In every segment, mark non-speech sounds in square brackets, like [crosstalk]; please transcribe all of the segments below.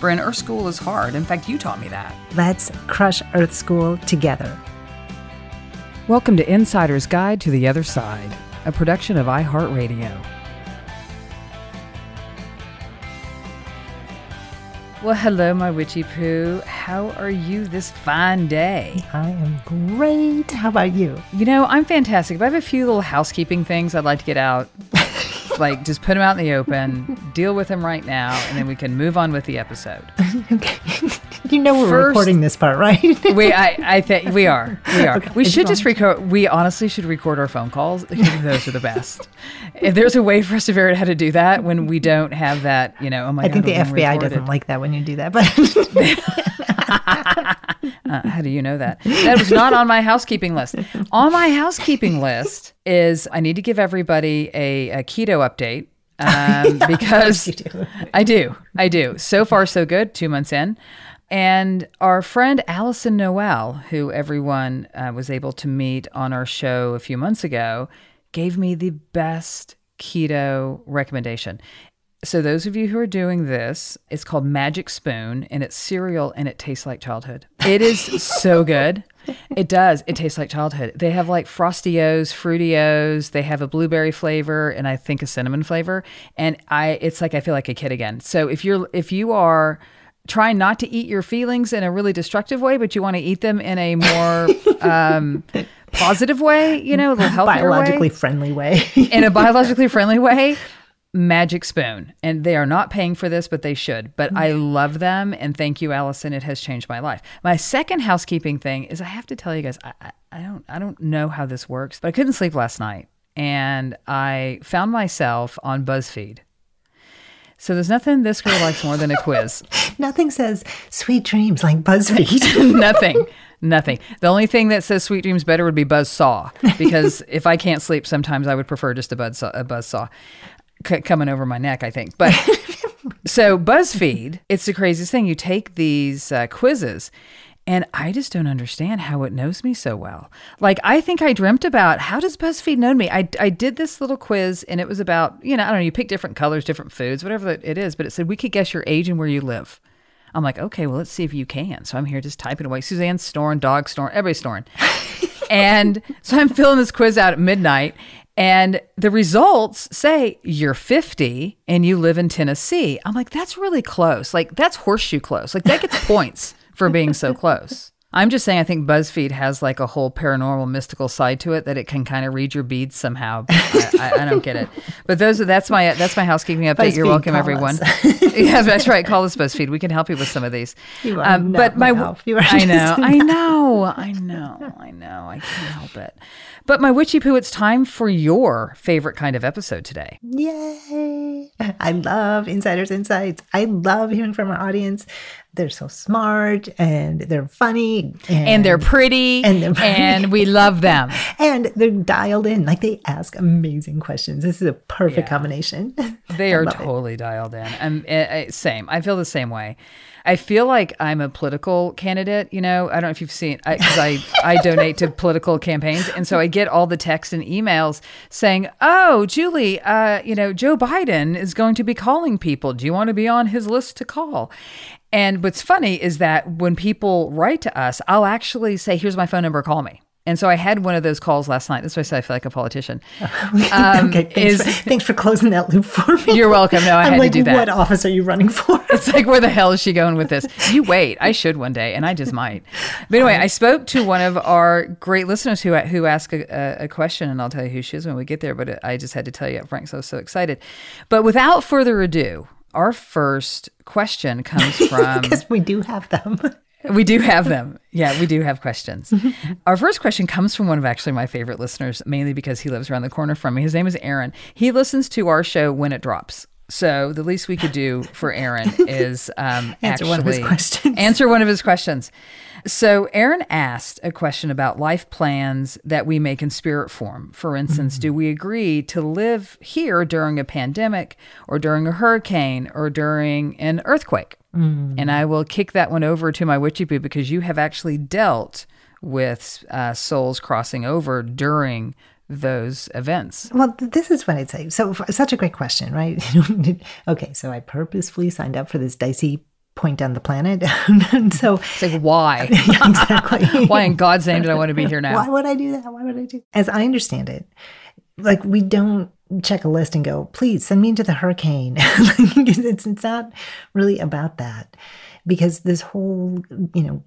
Bryn, Earth School is hard. In fact, you taught me that. Let's crush Earth School together. Welcome to Insider's Guide to the Other Side, a production of iHeartRadio. Well, hello, my witchy poo. How are you this fine day? I am great. How about you? You know, I'm fantastic. But I have a few little housekeeping things I'd like to get out. Like, just put them out in the open, deal with them right now, and then we can move on with the episode. [laughs] okay. You know we're First- recording this part, right? [laughs] we, I, I think we are. We are. Okay. We should just record. We honestly should record our phone calls those are the best. if there's a way for us to figure out how to do that when we don't have that, you know, oh my I god, think the FBI recorded. doesn't like that when you do that, but [laughs] Uh, how do you know that? That was not on my housekeeping list. On my housekeeping list is I need to give everybody a, a keto update [laughs] um, because do. I do. I do. So far, so good. Two months in. And our friend Allison Noel, who everyone uh, was able to meet on our show a few months ago, gave me the best keto recommendation. So, those of you who are doing this, it's called Magic Spoon and it's cereal and it tastes like childhood. It is so good. It does. It tastes like childhood. They have like Frostios, Fruitios. They have a blueberry flavor and I think a cinnamon flavor. And I, it's like I feel like a kid again. So if you're, if you are trying not to eat your feelings in a really destructive way, but you want to eat them in a more [laughs] um, positive way, you know, a little healthier biologically way, friendly way. in a [laughs] biologically friendly way. Magic Spoon. And they are not paying for this, but they should. But I love them. And thank you, Allison. It has changed my life. My second housekeeping thing is I have to tell you guys, I, I, I don't I don't know how this works, but I couldn't sleep last night. And I found myself on BuzzFeed. So there's nothing this girl likes more than a quiz. [laughs] Nothing says sweet dreams like BuzzFeed. [laughs] nothing. Nothing. The only thing that says sweet dreams better would be buzz saw because [laughs] if I can't sleep, sometimes I would prefer just a buzz saw, a buzz saw c- coming over my neck. I think, but so BuzzFeed, it's the craziest thing. You take these uh, quizzes. And I just don't understand how it knows me so well. Like, I think I dreamt about how does BuzzFeed know me? I, I did this little quiz and it was about, you know, I don't know, you pick different colors, different foods, whatever it is, but it said we could guess your age and where you live. I'm like, okay, well, let's see if you can. So I'm here just typing away. Suzanne's snoring, dog snoring, everybody's [laughs] snoring. and so I'm filling this quiz out at midnight. And the results say you're 50 and you live in Tennessee. I'm like, that's really close. Like, that's horseshoe close. Like, that gets [laughs] points for being so close. I'm just saying, I think BuzzFeed has like a whole paranormal, mystical side to it that it can kind of read your beads somehow. [laughs] I, I, I, don't get it, but those are that's my that's my housekeeping update. BuzzFeed, You're welcome, everyone. [laughs] yeah, that's right. Call us BuzzFeed. We can help you with some of these. You are um, not but my, my help. You are I know, I know, I know, I know. I can't help it. But my witchy poo, it's time for your favorite kind of episode today. Yay! I love Insiders Insights. I love hearing from our audience. They're so smart and they're funny and, And they're pretty, And they're pretty. and we love them. [laughs] and they're dialed in. Like they ask amazing questions. This is a perfect Yeah. combination. [laughs] They are love it. totally dialed in. I'm uh, uh, same. I feel the same way. I feel like I'm a political candidate. You know, I don't know if you've seen because I, I donate to political campaigns, and so I get all the texts and emails saying, "Oh, Julie, uh, you know, Joe Biden is going to be calling people. Do you want to be on his list to call?" And what's funny is that when people write to us, I'll actually say, "Here's my phone number. Call me." And so I had one of those calls last night. That's why I say I feel like a politician. [laughs] Um, okay, thanks, is- for, thanks for closing that loop for me. You're welcome. No, I I'm had to do that. What office are you running for? [laughs] It's like, where the hell is she going with this? You wait. I should one day, and I just might. But anyway, I spoke to one of our great listeners who who asked a, a, a question, and I'll tell you who she is when we get there. But I just had to tell you up front, so I was so excited. But without further ado, our first question comes [laughs] from. Because we do have them. [laughs] We do have them. Yeah, we do have [laughs] questions. Our first question comes from one of actually my favorite listeners, mainly because he lives around the corner from me. His name is Aaron. He listens to our show when it drops. So the least we could do for Aaron [laughs] is um, Answer actually one of his questions. Answer one of his questions. So Aaron asked a question about life plans that we make in spirit form. For instance, Mm-hmm. do we agree to live here during a pandemic, or during a hurricane, or during an earthquake? Mm. And I will kick that one over to my witchy poo because you have actually dealt with uh, souls crossing over during those events. Well, this is what I'd say. So, such a great question, right? [laughs] okay, so I purposefully signed up for this dicey point on the planet. [laughs] so, It's like, why? [laughs] Yeah, exactly. why in God's name did I want to be here now? Why would I do that? Why would I do? As I understand it, like we don't check a list and go, please send me into the hurricane. it's, it's not really about that because this whole, you know,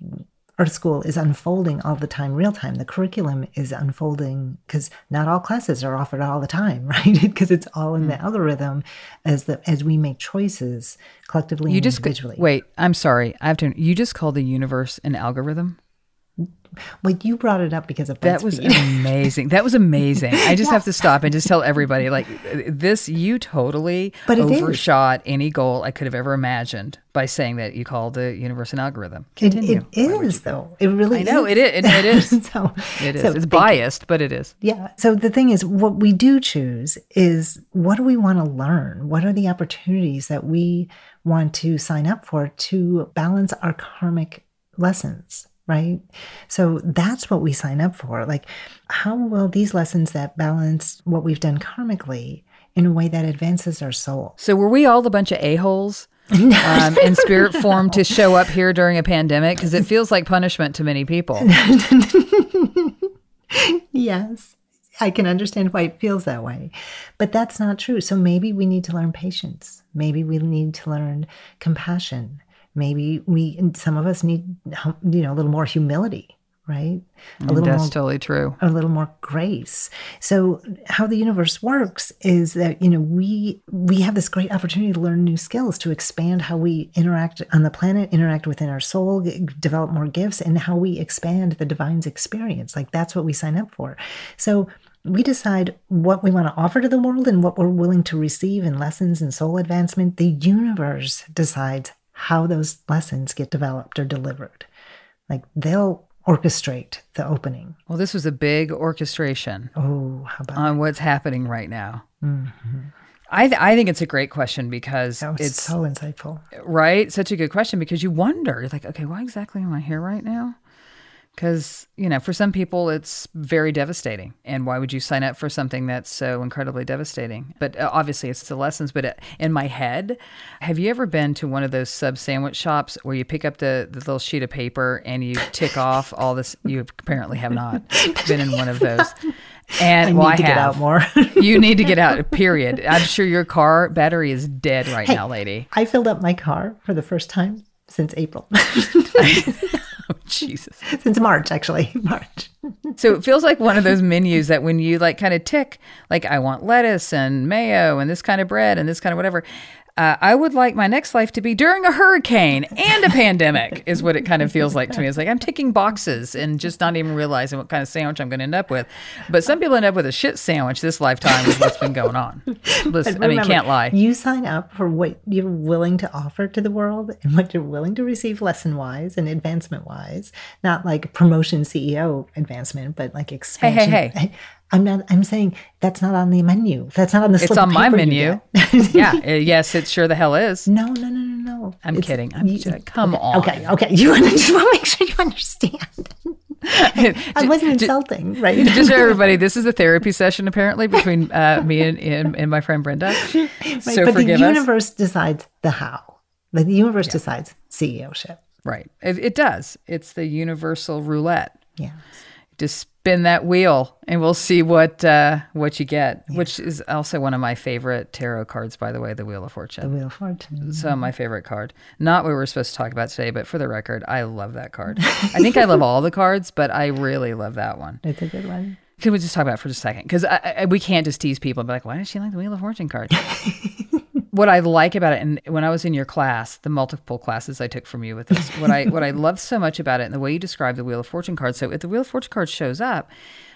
Earth School is unfolding all the time, real time. The curriculum is unfolding because not all classes are offered all the time, [laughs] right? Because it's all in the Hmm. algorithm as the as we make choices collectively You and just individually. wait. I'm sorry. I have to. You just called the universe an algorithm. Well, you brought it up because of That was BuzzFeed. [laughs] amazing. That was amazing. I just have to stop and just tell everybody like this. You totally But it is. overshot any goal I could have ever imagined by saying that you called the universe an algorithm. It, Continue. it is though. It really. I know, is. it is- it- it is. [laughs] so It is. so it's thank you. biased, but it is. Yeah. So the thing is, what we do choose is what do we want to learn? What are the opportunities that we want to sign up for to balance our karmic lessons? Right. So that's what we sign up for. Like, how will these lessons that balance what we've done karmically in a way that advances our soul? So were we all a bunch of a holes? [laughs] um, in spirit [laughs] form to show up here during a pandemic because it feels like punishment to many people. [laughs] yes. I can understand why it feels that way. But that's not true. So maybe we need to learn patience. Maybe we need to learn compassion. Maybe we, some of us need, you know, a little more humility, right? A mm, little That's more totally true. a little more grace. So how the universe works is that you know we we have this great opportunity to learn new skills to expand how we interact on the planet, interact within our soul, g- develop more gifts and how we expand the divine's experience. Like that's what we sign up for. So we decide what we want to offer to the world and what we're willing to receive in lessons and soul advancement. The universe decides how those lessons get developed or delivered. Like they'll orchestrate the opening. Well, this was a big orchestration Oh, how about on what's happening right now. Mm-hmm. I, th- I think it's a great question because that? it's so insightful. right such a good question because you wonder you're like okay why exactly am i here right now because you know for some people it's very devastating. And why would you sign up for something that's so incredibly devastating? But uh, obviously it's the lessons. But uh, in my head have you ever been to one of those sub sandwich shops where you pick up the, the little sheet of paper and you tick off all this? You apparently have not been in one of those. And I well, need to get have. out more. [laughs] you need to get out period. I'm sure your car battery is dead right now lady. I filled up my car for the first time since April. [laughs] [laughs] [laughs] Jesus. Since March, actually. [laughs] March. so it feels like one of those menus that when you like kind of tick, like I want lettuce and mayo and this kind of bread and this kind of whatever, uh, I would like my next life to be during a hurricane and a pandemic, is what it kind of feels like to me. It's like I'm ticking boxes and just not even realizing what kind of sandwich I'm going to end up with. But some people end up with a shit sandwich this lifetime with what's been going on. [laughs] Listen, But I mean, remember, can't lie. You sign up for what you're willing to offer to the world and what you're willing to receive lesson wise and advancement wise, not like promotion CEO advancement, but like Hey, expansion. hey, hey. I'm not. I'm saying that's not on the menu. That's not on the. It's on my menu. [laughs] yeah. [laughs] Yes, it sure the hell is. No, no, no, no, no. I'm It's- kidding. I'm you- just, come okay, on. Okay, okay. You [laughs] want to just want to make sure you understand. I wasn't insulting, right? Just so everybody, this is a therapy session apparently between uh, me and, and, and my friend Brenda. Right, so but the forgive us. universe decides the how. Like the universe decides CEOship. Right. It, it does. It's the universal roulette. Yeah. Just spin that wheel and we'll see what uh, what you get, which is also one of my favorite tarot cards, by the way, the Wheel of Fortune. The Wheel of Fortune. So my favorite card. Not what we're supposed to talk about today, but for the record, I love that card. [laughs] I think I love all the cards, but I really love that one. It's a good one. Can we just talk about it for just a second? Because we can't just tease people and be like, why does she like the Wheel of Fortune card? [laughs] what I like about it, and when I was in your class, the multiple classes I took from you with this, what I [laughs] what I love so much about it, and the way you describe the Wheel of Fortune card. So if the Wheel of Fortune card shows up,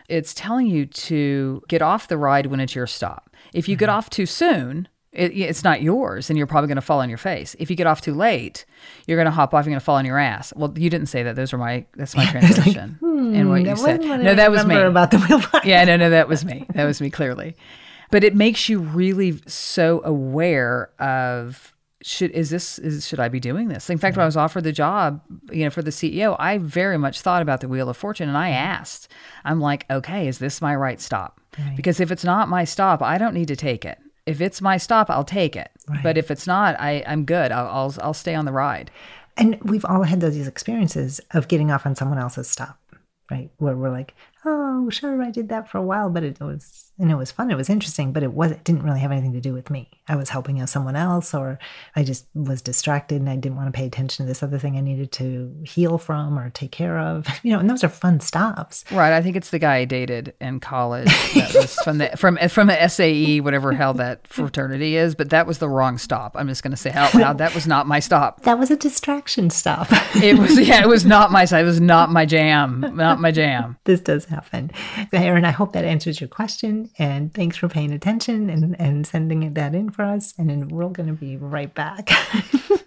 it's telling you to get off the ride when it's your stop. If you get off too soon, it, it's not yours, and you're probably going to fall on your face. If you get off too late, you're going to hop off. You're going to fall on your ass. Well, you didn't say that. Those are my. That's my [laughs] translation. and what you Hmm, said. wasn't what I No, that was me. about the Wheel. Yeah, no, no, that was me. That was me clearly. But it makes you really so aware of should is this is should I be doing this? In fact, when I was offered the job, you know, for the CEO, I very much thought about the Wheel of Fortune and I asked, I'm like, okay, is this my right stop? Because if it's not my stop, I don't need to take it. If it's my stop, I'll take it. But if it's not, I, I'm good. I'll, I'll I'll stay on the ride. And we've all had those experiences of getting off on someone else's stop, right? Where we're like, oh, sure, I did that for a while, but it was, and it was fun. It was interesting, but it was, it didn't really have anything to do with me. I was helping out someone else, or I just was distracted and I didn't want to pay attention to this other thing I needed to heal from or take care of, [laughs] you know, and those are fun stops. Right. I think it's the guy I dated in college. That was from the from from the SAE, whatever hell that fraternity is. But that was the wrong stop. I'm just going to say out loud that was not my stop. [laughs] That was a distraction stop. It was [laughs] yeah. It was not my side. It was not my jam. Not my jam. this does happen. Aaron, I hope that answers your question. And thanks for paying attention and, and sending that in for us. And we're going to be right back. [laughs]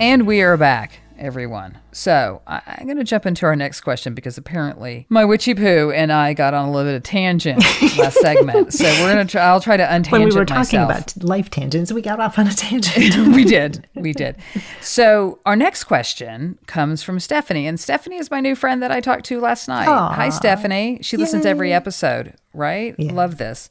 And we are back, everyone. So I- I'm going to jump into our next question because apparently my witchy poo and I got on a little bit of tangent last [laughs] segment. So we're going to try, I'll try to untangent When we were talking myself. about life tangents, we got off on a tangent. [laughs] we did. We did. So our next question comes from Stephanie. And Stephanie is my new friend that I talked to last night. Aw. Hi, Stephanie. She listens to every episode, right? Love this.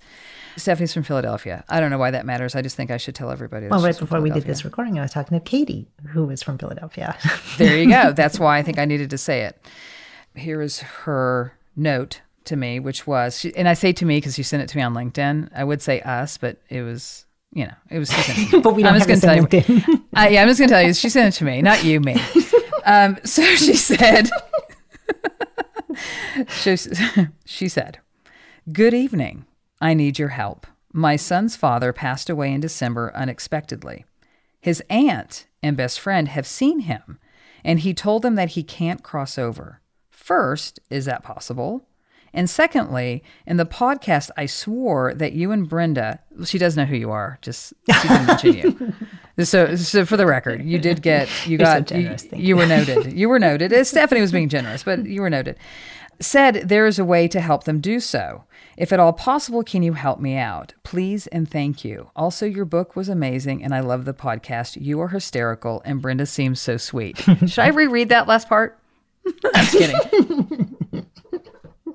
Stephanie's from Philadelphia. I don't know why that matters. I just think I should tell everybody. Well, right before we did this recording, I was talking to Katie, who was from Philadelphia. [laughs] There you go. That's why I think I needed to say it. Here is her note to me, which was, and I say to me because she sent it to me on LinkedIn. I would say us, but it was, you know, it was. she sent it to [laughs] me. But we don't I'm just have gonna tell you. Uh, [laughs] yeah, I'm just gonna tell you. She sent it to me, not you, me. Um, so she said. she, she said, "Good evening. I need your help. My son's father passed away in December unexpectedly. His aunt and best friend have seen him, and he told them that he can't cross over. First, is that possible? And secondly, in the podcast, I swore that you and Brenda, she does know who you are, just she didn't mention you. [laughs] So, so for the record, you did get, you You're so got, generous, you, you were noted. You were noted. Uh, Stephanie was being generous, but you were noted. Said there is a way to help them do so. If at all possible, can you help me out? Please and thank you. Also, your book was amazing and I love the podcast. You are hysterical and Brenda seems so sweet. [laughs] Should I reread that last part? I'm [laughs] just kidding. [laughs]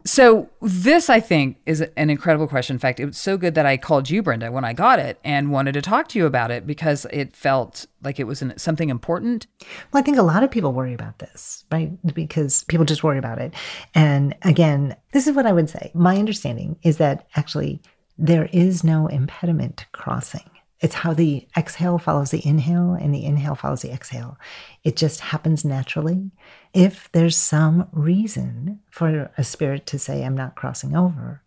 So this, I think, is an incredible question. In fact, it was so good that I called you, Brenda, when I got it, and wanted to talk to you about it because it felt like it was an, something important. Well, I think a lot of people worry about this, right? Because people just worry about it. And again, this is what I would say. My understanding is that actually there is no impediment to crossing. It's how the exhale follows the inhale and the inhale follows the exhale. It just happens naturally. If there's some reason for a spirit to say, I'm not crossing over,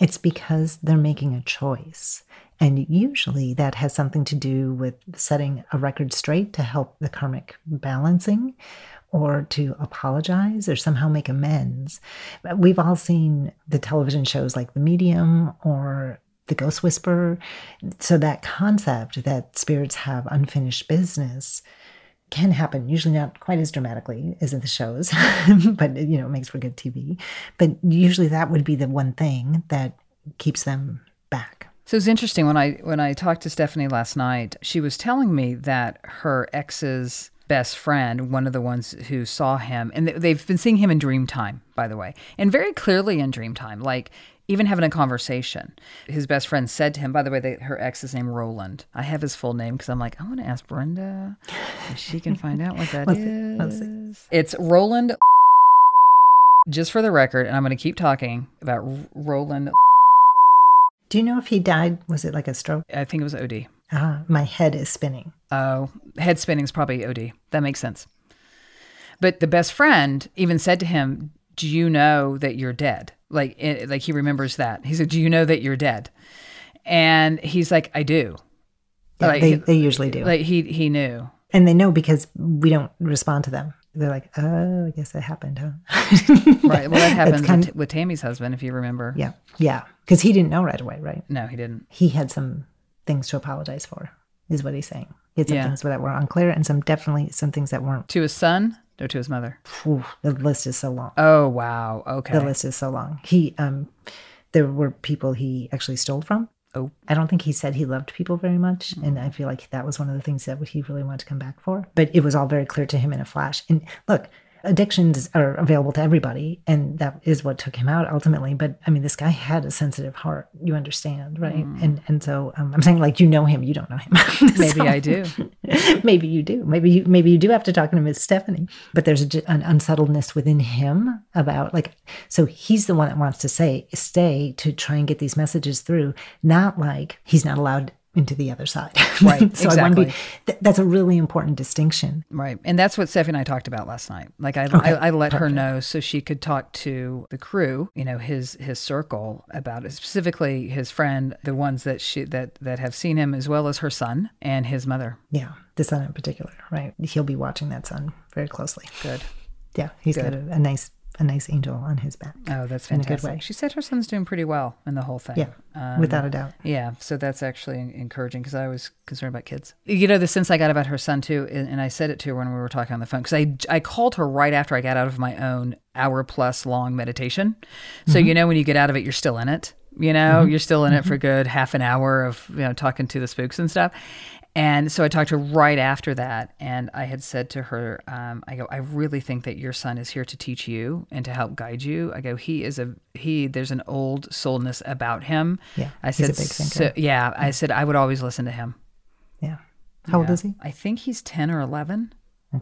it's because they're making a choice. And usually that has something to do with setting a record straight to help the karmic balancing or to apologize or somehow make amends. We've all seen the television shows like The Medium or The Ghost Whisperer. So that concept that spirits have unfinished business can happen, usually not quite as dramatically as in the shows, [laughs] but you know, it makes for good TV. But usually that would be the one thing that keeps them back. So it's interesting when I when I talked to Stephanie last night, she was telling me that her ex's best friend, one of the ones who saw him, and they- they've been seeing him in dream time, by the way, and very clearly in dream time, like even having a conversation. His best friend said to him, by the way, they, her ex is named Roland. I have his full name because I'm like, I want to ask Brenda if she can find out what that is. [laughs] Let's is. see, let's see. It's Roland. Just for the record, and I'm going to keep talking about Roland. Do you know if he died? Was it like a stroke? I think it was OD. Ah, my head is spinning. Oh, head spinning is probably OD. That makes sense. But the best friend even said to him, "Do you know that you're dead?" Like, it, like he remembers that. He said, "Do you know that you're dead?" And he's like, "I do." Yeah, Like, they, he- they usually do. Like he he knew. and they know because we don't respond to them. They're like, oh, I guess that happened, huh? [laughs] Right. Well, that happened kind with, with Tammy's husband, if you remember. Yeah. Yeah. Because he didn't know right away, right? No, he didn't. He had some things to apologize for, is what he's saying. He had some Yeah. things that were unclear and some definitely some things that weren't. To his son or to his mother? Phew, the list is so long. Oh wow. Okay. The list is so long. He, um, there were people he actually stole from. Oh. I don't think he said he loved people very much. And I feel like that was one of the things that he really wanted to come back for. But it was all very clear to him in a flash. And look, addictions are available to everybody. And that is what took him out ultimately. But I mean, this guy had a sensitive heart. You understand, right? And and so um, I'm saying, like, you know him, you don't know him. [laughs] Maybe So- I do. [laughs] maybe you do. Maybe you maybe you do have to talk to him Miss Stephanie. But there's a, an unsettledness within him about like so he's the one that wants to say stay to try and get these messages through. Not like he's not allowed into the other side. [laughs] Right. so exactly. I want to be. Th- that's a really important distinction. Right. And that's what Steffi and I talked about last night. Like I, Okay, I, I let her know so she could talk to the crew, you know, his his circle about it, specifically his friend, the ones that she that that have seen him, as well as her son and his mother. Yeah, the son in particular, right? He'll be watching that son very closely. Good. Yeah, he's got a, a nice a nice angel on his back. Oh, that's in a fantastic. good way. She said her son's doing pretty well in the whole thing. Um, Yeah, without a doubt. Yeah, so that's actually encouraging because I was concerned about kids. You know, the sense I got about her son too, and, and I said it to her when we were talking on the phone because I I called her right after I got out of my own hour plus long meditation. So Mm-hmm. you know, when you get out of it, you're still in it. You know, Mhm. you're still in it Mm-hmm. for a good half an hour of you know talking to the spooks and stuff. And so I talked to her right after that, and I had said to her, um, "I go, I really think that your son is here to teach you and to help guide you. I go, he is a he. There's an old souledness about him. Yeah, I said. So, yeah, I said I would always listen to him. Yeah. How old is he? I think he's ten or eleven,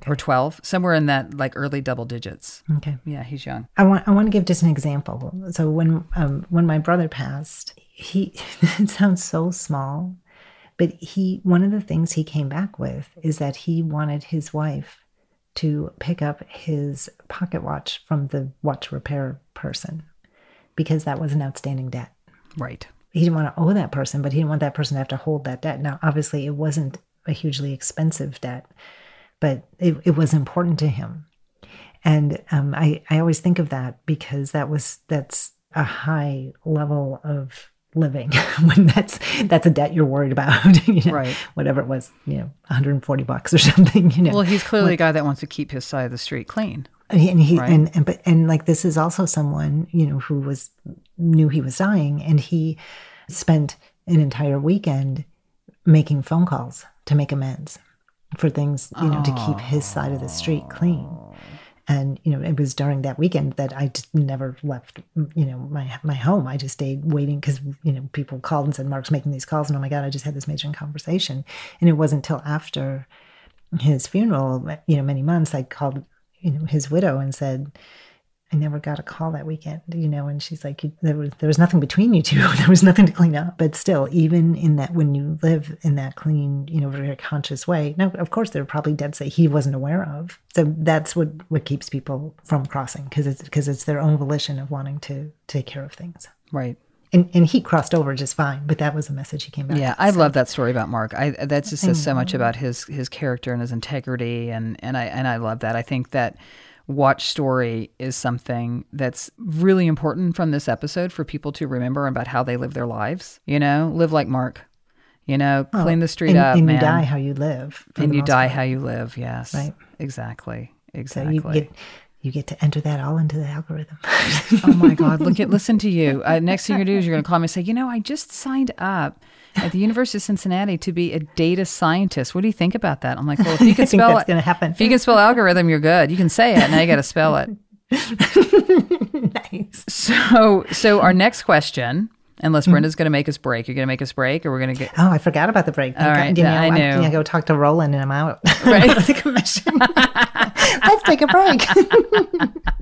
or twelve, somewhere in that like early double digits. Okay. Yeah, he's young. I want I want to give just an example. So when um, when my brother passed, he [laughs] it sounds so small, but he one of the things he came back with is that he wanted his wife to pick up his pocket watch from the watch repair person because that was an outstanding debt. Right. He didn't want to owe that person, but he didn't want that person to have to hold that debt. Now, obviously, it wasn't a hugely expensive debt, but it, it was important to him. And um, I, I always think of that because that was that's a high level of living [laughs] when that's that's a debt you're worried about, [laughs] you know, Right. whatever it was, you know, 140 bucks or [laughs] something, you know. Well, he's clearly When- a guy that wants to keep his side of the street clean. and he Right. and, and but and like this is also someone you know who was knew he was dying and he spent an entire weekend making phone calls to make amends for things you know to keep his side of the street clean and you know it was during that weekend that i just never left you know my my home. I just stayed waiting because you know people called and said mark's making these calls. And oh my god i just had this major conversation. And it wasn't until after his funeral you know many months i called you know his widow and said i never got a call that weekend you know and she's like there was there was nothing between you two [laughs] there was nothing to clean up but still even in that when you live in that clean you know very conscious way now of course there are probably debts that he wasn't aware of so that's what what keeps people from crossing because it's because it's their own volition of wanting to take care of things Right. and and he crossed over just fine but that was the message he came back Yeah, with. I love that story about Mark. I that just says so much about his his character and his integrity, and and I and I love that. I think that watch story is something that's really important from this episode for people to remember about how they live their lives. You know, live like Mark. You know, clean the street and, up, and man. you die how you live and you die part. how you live. Yes, Right. Exactly. so Exactly. you get you get to enter that all into the algorithm [laughs] oh my God! Look at listen to you. Uh, next thing you're gonna do is you're gonna call me and say, you know, I just signed up at the University of Cincinnati to be a data scientist. What do you think about that? I'm like, well, if you [laughs] can spell that's it, gonna happen. If you can spell algorithm, you're good. You can say it. Now you got to spell it. [laughs] nice. So, so our next question, unless Mm-hmm. Brenda's going to make us break, you're going to make us break, or we're going to get. Oh, I forgot about the break. All right, you know, I I'm knew. gonna go talk to Roland and I'm out. Right. [laughs] Let's take a mission. [laughs] Let's take a break. [laughs]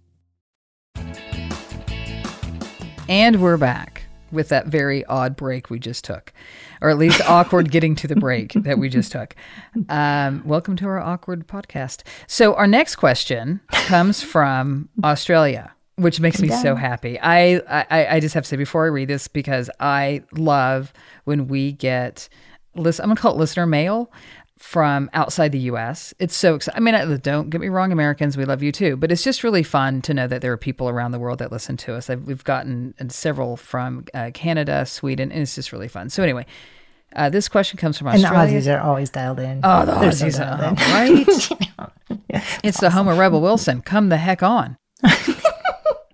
And we're back with that very odd break we just took, or at least awkward [laughs] getting to the break that we just took. Um, welcome to our awkward podcast. So, our next question comes from Australia, which makes me so happy. I, I, I just have to say before I read this, because I love when we get, listen, I'm to call it listener mail from outside the US. It's so exciting. I mean, don't get me wrong, Americans, we love you too, but it's just really fun to know that there are people around the world that listen to us. I've, we've gotten several from uh, Canada, Sweden, and it's just really fun. So, anyway, uh, this question comes from Australia. And the Aussies are always dialed in. Oh, the They're Aussies so are, right? [laughs] yeah, it's awesome. the Homer Rebel Wilson. Come the heck on. [laughs]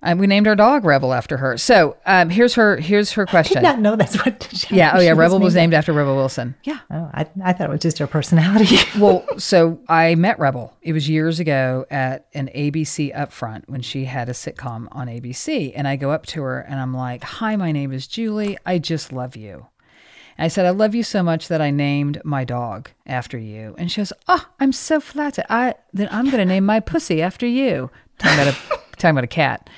And we named our dog Rebel after her. So um, here's her here's her question. I did not know that's what. She, [laughs] yeah. Oh yeah. Rebel was, was named after Rebel Wilson. Yeah. Oh, I, I thought it was just her personality. [laughs] well, so I met Rebel. It was years ago at an ABC upfront when she had a sitcom on ABC, and I go up to her and I'm like, "Hi, my name is Julie. I just love you." And I said, I love you so much that I named my dog after you. And she goes, Oh, I'm so flattered. I then I'm gonna name my pussy after you. Talking about a [laughs] talking about a cat.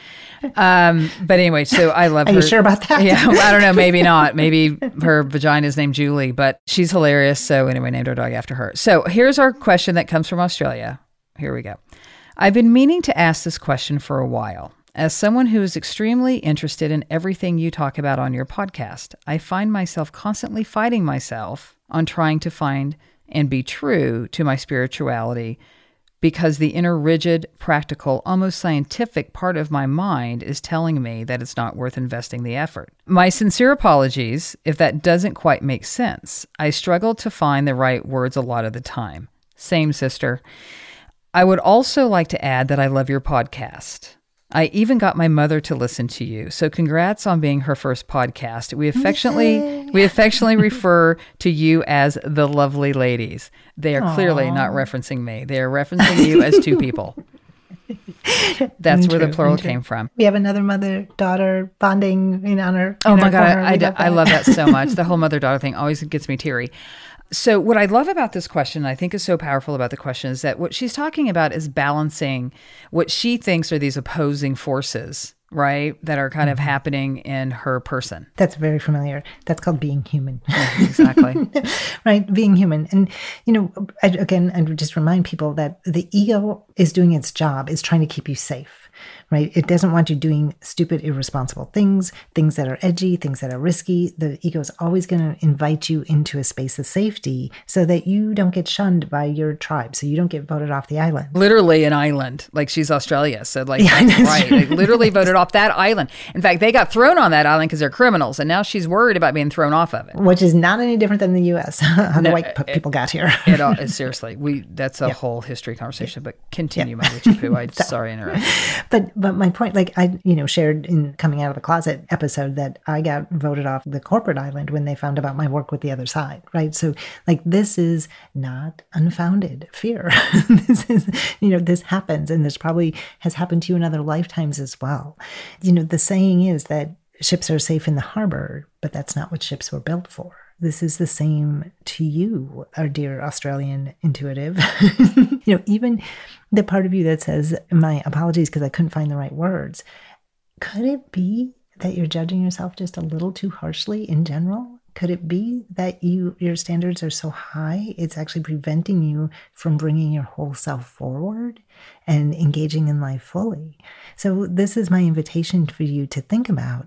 Um, but anyway, so I love Are her. you sure about that? Yeah, well, I don't know. Maybe not. Maybe her vagina is named Julie, but she's hilarious. So anyway, named our dog after her. So here's our question that comes from Australia. Here we go. I've been meaning to ask this question for a while. As someone who is extremely interested in everything you talk about on your podcast, I find myself constantly fighting myself on trying to find and be true to my spirituality because the inner rigid, practical, almost scientific part of my mind is telling me that it's not worth investing the effort. My sincere apologies if that doesn't quite make sense. I struggle to find the right words a lot of the time. Same, sister. I would also like to add that I love your podcast. I even got my mother to listen to you. So congrats on being her first podcast. We affectionately we affectionately refer to you as the lovely ladies. They are Aww. clearly not referencing me. They are referencing you as two people. [laughs] That's where the plural came from. We have another mother daughter bonding in honor. Oh my god, I, I, I love that so much. The whole [laughs] mother daughter thing always gets me teary. So, what I love about this question, I think is so powerful about the question, is that what she's talking about is balancing what she thinks are these opposing forces, right? That are kind of mm-hmm. happening in her person. That's very familiar. That's called being human. Yeah, exactly. [laughs] right? Being human. And, you know, I, again, I would just remind people that the ego is doing its job, is trying to keep you safe right? It doesn't want you doing stupid, irresponsible things, things that are edgy, things that are risky. The ego is always going to invite you into a space of safety so that you don't get shunned by your tribe, so you don't get voted off the island. Literally an island, like she's Australia. So, like, yeah, right. They literally voted off that island. In fact, they got thrown on that island because they're criminals, and now she's worried about being thrown off of it. Which is not any different than the U.S. [laughs] how no, the white it, people got here. it all, seriously, we that's a yeah. whole history conversation. But continue, yeah. my witchy poo. I so, [laughs] sorry interrupt. But but my point, like I, you know, shared in coming out of the closet episode that I got voted off the corporate island when they found about my work with the other side, right? So like this is not unfounded fear. [laughs] this is, you know, this happens and this probably has happened to you in other lifetimes as well. You know, the saying is that ships are safe in the harbor, but that's not what ships were built for. This is the same to you, our dear Australian intuitive. [laughs] you know, even the part of you that says, My apologies because I couldn't find the right words. Could it be that you're judging yourself just a little too harshly in general? Could it be that you your standards are so high it's actually preventing you from bringing your whole self forward and engaging in life fully? So this is my invitation for you to think about.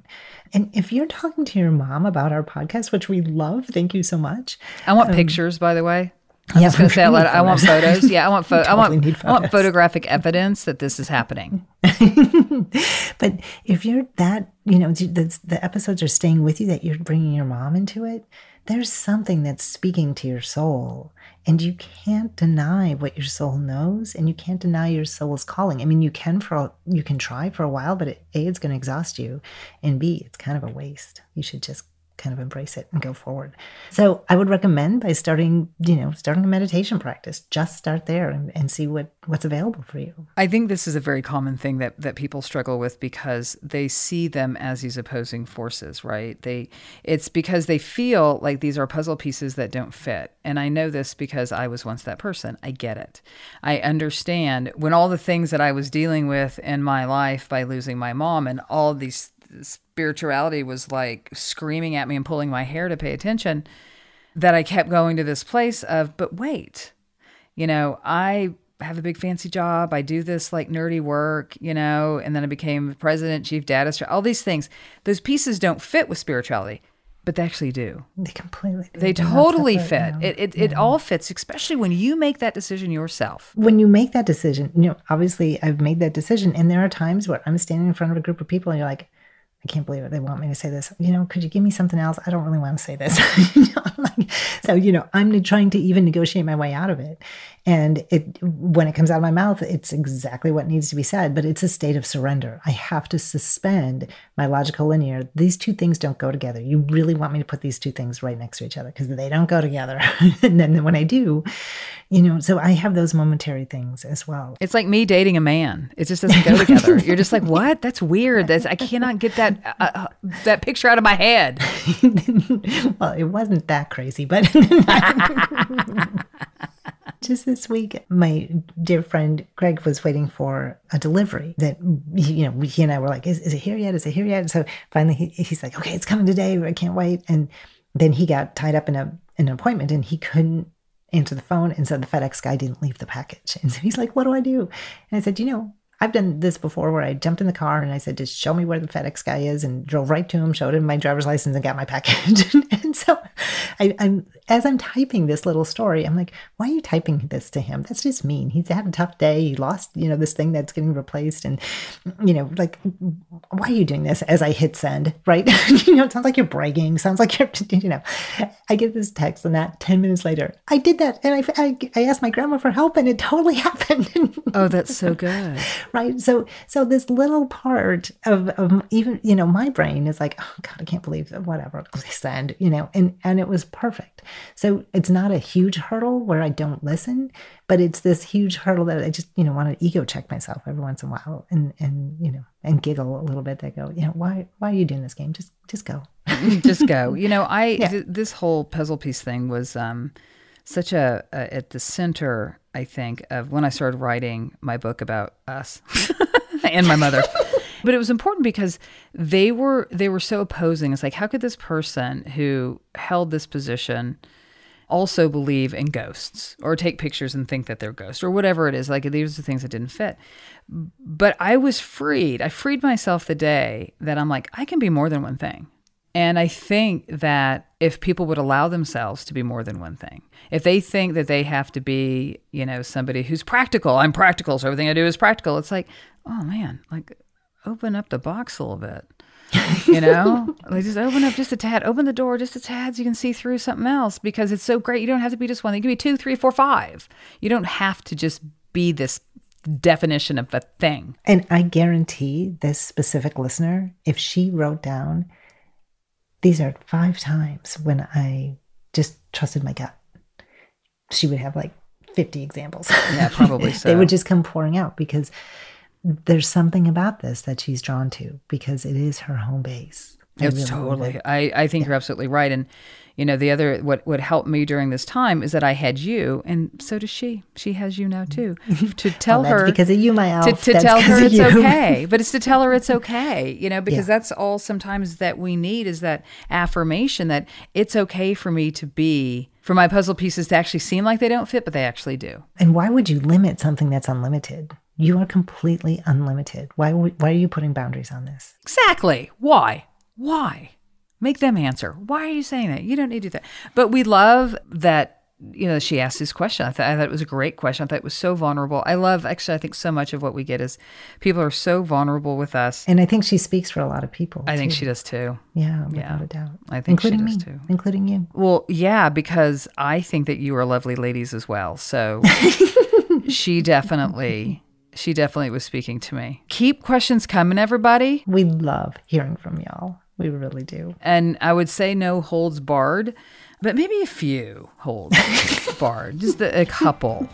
And if you're talking to your mom about our podcast, which we love, thank you so much. I want um, pictures, by the way. I'm Yeah, just going to say I want photos. Yeah, I want pho- [laughs] I want Totally I want photographic evidence that this is happening. [laughs] but if you're that, you know, the, the episodes are staying with you, that you're bringing your mom into it, there's something that's speaking to your soul. And you can't deny what your soul knows, and you can't deny your soul's calling. I mean, you can for you can try for a while, but it, a it's going to exhaust you, and b it's kind of a waste. You should just kind of embrace it and go forward. So I would recommend by starting, you know, starting a meditation practice. Just start there and, and see what what's available for you. I think this is a very common thing that that people struggle with because they see them as these opposing forces, right? They it's because they feel like these are puzzle pieces that don't fit. And I know this because I was once that person. I get it. I understand when all the things that I was dealing with in my life by losing my mom and all these spirituality was like screaming at me and pulling my hair to pay attention that I kept going to this place of but wait you know, I have a big fancy job. I do this like nerdy work, you know, and then I became president, chief data, all these things. Those pieces don't fit with spirituality, but they actually do. They completely They not totally fit. no. It it, it all fits, especially when you make that decision yourself. when you make that decision, you know, obviously I've made that decision. And there are times where I'm standing in front of a group of people and you're like, I can't believe it. They want me to say this. You know, could you give me something else? I don't really want to say this. [laughs] You know, like, so, you know, I'm trying to even negotiate my way out of it. And it when it comes out of my mouth, it's exactly what needs to be said, but it's a state of surrender. I have to suspend my logical linear. These two things don't go together. You really want me to put these two things right next to each other because they don't go together. [laughs] and then when I do, you know, so I have those momentary things as well. It's like me dating a man. It just doesn't go together. You're just like, what? That's weird. That's I cannot get that uh, uh, that picture out of my head. [laughs] well, it wasn't that crazy, but [laughs] just this week, my dear friend Greg was waiting for a delivery that, you know, he and I were like, is, is it here yet? Is it here yet? So finally he, he's like, okay, it's coming today. I can't wait. And then he got tied up in a an appointment and he couldn't answer the phone and so the FedEx guy didn't leave the package. And so he's like, what do I do? And I said, you know, I've done this before where I jumped in the car and I said, just show me where the FedEx guy is and drove right to him, showed him my driver's license and got my package. [laughs] and so I, I'm, as I'm typing this little story, I'm like, why are you typing this to him? That's just mean. He's had a tough day. He lost, you know, this thing that's getting replaced. And, you know, like, why are you doing this as I hit send, right? [laughs] you know, it sounds like you're bragging. Sounds like you're, [laughs] you know, I get this text and that 10 minutes later, I did that. And I, I, I asked my grandma for help and it totally happened. Oh, that's so good. Right? So so this little part of, of even you know my brain is like oh god i can't believe that whatever [laughs] send you know and and it was perfect. So it's not a huge hurdle where i don't listen but it's this huge hurdle that i just you know want to ego check myself every once in a while and and you know and giggle a little bit. That go you know why why are you doing this game? Just just go. [laughs] Just go. You know, I Yeah. th- this whole puzzle piece thing was um, such a, a at the center, I think, of when I started writing my book about us [laughs] and my mother. [laughs] but it was important because they were they were so opposing. It's like, how could this person who held this position also believe in ghosts or take pictures and think that they're ghosts or whatever it is? Like these are things that didn't fit. But I was freed. I freed myself the day that I'm like, I can be more than one thing. And I think that if people would allow themselves to be more than one thing, if they think that they have to be, you know, somebody who's practical, I'm practical, so everything I do is practical, it's like, oh man, like open up the box a little bit. you know, [laughs] like just open up just a tad, open the door just a tad so you can see through something else because it's so great. You don't have to be just one. You can be two, three, four, five. You don't have to just be this definition of a thing. And I guarantee this specific listener, if she wrote down, these are five times when I just trusted my gut, she would have like 50 examples. Yeah, probably [laughs] they would just come pouring out because there's something about this that she's drawn to because it is her home base. It's really totally. I, I think you're absolutely right. And, You know, the other what what helped me during this time is that I had you, and so does she. She has you now too. [laughs] To tell Well, her because of you, my to, elf. to That's tell her it's you. okay, [laughs] but it's to tell her it's okay. You know, because Yeah. that's all sometimes that we need is that affirmation that it's okay for me to be for my puzzle pieces to actually seem like they don't fit, but they actually do. And why would you limit something that's unlimited? You are completely unlimited. Why would, why are you putting boundaries on this? Exactly. Why? Why? Make them answer. Why are you saying that? You don't need to do that. But we love that, you know, she asked this question. I thought, I thought it was a great question. I thought it was so vulnerable. I love, actually, I think so much of what we get is people are so vulnerable with us. And I think she speaks for a lot of people. I think she does too. Yeah, Yeah. without a doubt. I think she including does me, too. including you. Well, yeah, because I think that you are lovely ladies as well. So [laughs] she definitely, she definitely was speaking to me. Keep questions coming, everybody. We love hearing from y'all. We really do. And I would say no holds barred, but maybe a few holds [laughs] barred, just a, a couple.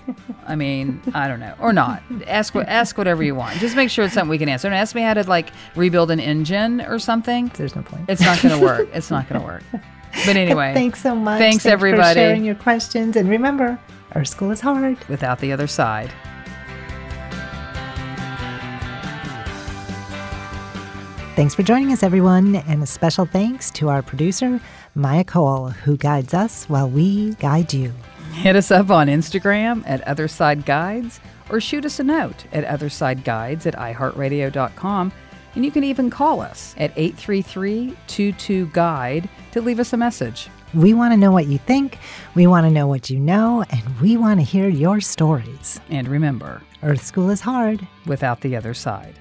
I mean, I don't know, or not. Ask ask whatever you want. Just make sure it's something we can answer. Don't ask me how to like rebuild an engine or something. There's no point. It's not going [laughs] to work. It's not going to work. But anyway, Thanks so much. Thanks, For everybody. sharing your questions. And remember, Earth School is hard. Without the other side. Thanks for joining us, everyone. And a special thanks to our producer, Maya Cole, who guides us while we guide you. Hit us up on Instagram at Otherside Guides or shoot us a note at OthersideGuides at iHeartRadio.com. And you can even call us at 833 22 Guide to leave us a message. We want to know what you think, we want to know what you know, and we want to hear your stories. And remember, Earth School is hard. without the other side.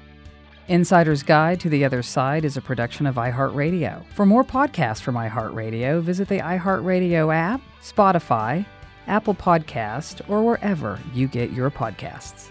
Insider's Guide to the Other Side is a production of iHeartRadio. For more podcasts from iHeartRadio, visit the iHeartRadio app, Spotify, Apple Podcast, or wherever you get your podcasts.